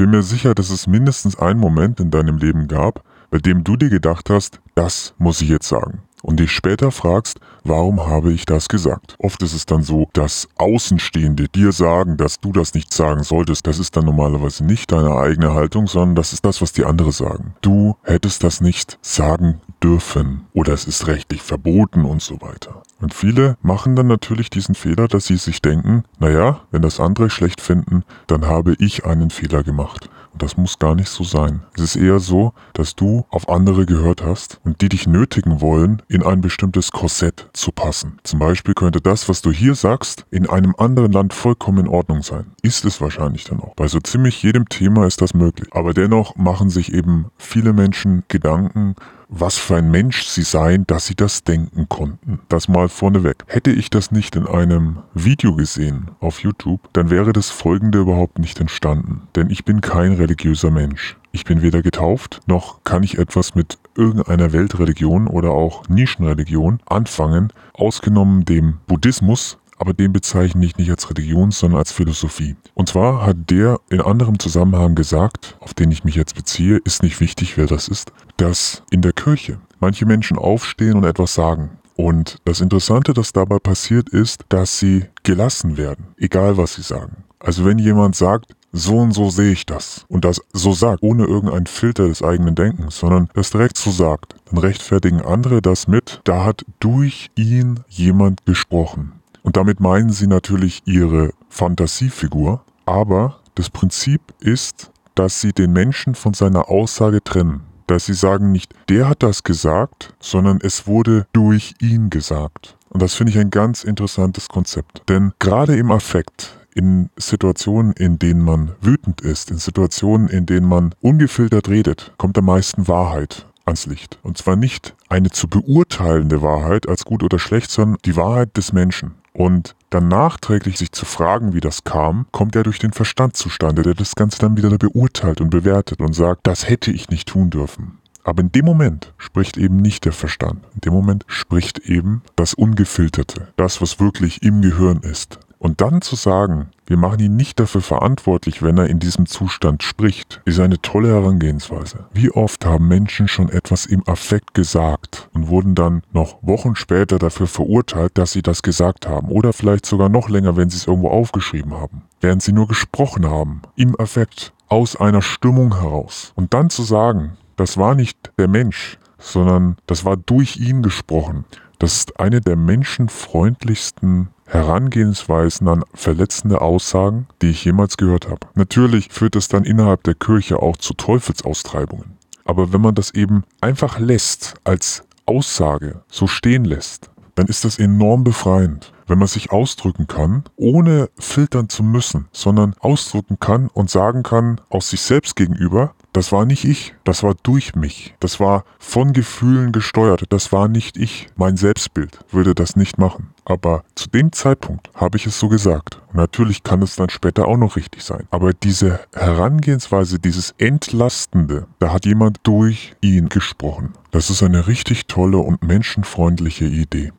bin mir sicher, dass es mindestens einen Moment in deinem Leben gab, bei dem du dir gedacht hast, das muss ich jetzt sagen und dich später fragst, warum habe ich das gesagt? Oft ist es dann so, dass Außenstehende dir sagen, dass du das nicht sagen solltest. Das ist dann normalerweise nicht deine eigene Haltung, sondern das ist das, was die andere sagen. Du hättest das nicht sagen dürfen oder es ist rechtlich verboten und so weiter. Und viele machen dann natürlich diesen Fehler, dass sie sich denken, naja, wenn das andere schlecht finden, dann habe ich einen Fehler gemacht. Und das muss gar nicht so sein. Es ist eher so, dass du auf andere gehört hast und die dich nötigen wollen, in ein bestimmtes Korsett zu passen. Zum Beispiel könnte das, was du hier sagst, in einem anderen Land vollkommen in Ordnung sein. Ist es wahrscheinlich dann auch. Bei so ziemlich jedem Thema ist das möglich. Aber dennoch machen sich eben viele Menschen Gedanken, was für ein Mensch sie seien, dass sie das denken konnten. Das mal vorneweg. Hätte ich das nicht in einem Video gesehen auf YouTube, dann wäre das folgende überhaupt nicht entstanden. Denn ich bin kein religiöser Mensch. Ich bin weder getauft, noch kann ich etwas mit irgendeiner Weltreligion oder auch Nischenreligion anfangen, ausgenommen dem Buddhismus, aber den bezeichne ich nicht als Religion, sondern als Philosophie. Und zwar hat der in anderem Zusammenhang gesagt, auf den ich mich jetzt beziehe, ist nicht wichtig, wer das ist, dass in der Kirche manche Menschen aufstehen und etwas sagen. Und das Interessante, das dabei passiert, ist, dass sie gelassen werden, egal was sie sagen. Also wenn jemand sagt, so und so sehe ich das und das so sagt, ohne irgendeinen Filter des eigenen Denkens, sondern das direkt so sagt, dann rechtfertigen andere das mit, da hat durch ihn jemand gesprochen. Und damit meinen sie natürlich ihre Fantasiefigur, aber das Prinzip ist, dass sie den Menschen von seiner Aussage trennen dass sie sagen nicht, der hat das gesagt, sondern es wurde durch ihn gesagt. Und das finde ich ein ganz interessantes Konzept. Denn gerade im Affekt, in Situationen, in denen man wütend ist, in Situationen, in denen man ungefiltert redet, kommt am meisten Wahrheit ans Licht. Und zwar nicht eine zu beurteilende Wahrheit als gut oder schlecht, sondern die Wahrheit des Menschen. Und dann nachträglich sich zu fragen, wie das kam, kommt ja durch den Verstand zustande, der das Ganze dann wieder beurteilt und bewertet und sagt, das hätte ich nicht tun dürfen. Aber in dem Moment spricht eben nicht der Verstand. In dem Moment spricht eben das Ungefilterte, das, was wirklich im Gehirn ist. Und dann zu sagen, wir machen ihn nicht dafür verantwortlich, wenn er in diesem Zustand spricht, ist eine tolle Herangehensweise. Wie oft haben Menschen schon etwas im Affekt gesagt und wurden dann noch Wochen später dafür verurteilt, dass sie das gesagt haben. Oder vielleicht sogar noch länger, wenn sie es irgendwo aufgeschrieben haben. Während sie nur gesprochen haben, im Affekt, aus einer Stimmung heraus. Und dann zu sagen, das war nicht der Mensch, sondern das war durch ihn gesprochen. Das ist eine der menschenfreundlichsten Herangehensweisen an verletzende Aussagen, die ich jemals gehört habe. Natürlich führt es dann innerhalb der Kirche auch zu Teufelsaustreibungen. Aber wenn man das eben einfach lässt, als Aussage so stehen lässt, dann ist das enorm befreiend, wenn man sich ausdrücken kann, ohne filtern zu müssen, sondern ausdrücken kann und sagen kann aus sich selbst gegenüber, das war nicht ich, das war durch mich, das war von Gefühlen gesteuert, das war nicht ich. Mein Selbstbild würde das nicht machen. Aber zu dem Zeitpunkt habe ich es so gesagt. Und natürlich kann es dann später auch noch richtig sein. Aber diese Herangehensweise, dieses Entlastende, da hat jemand durch ihn gesprochen. Das ist eine richtig tolle und menschenfreundliche Idee.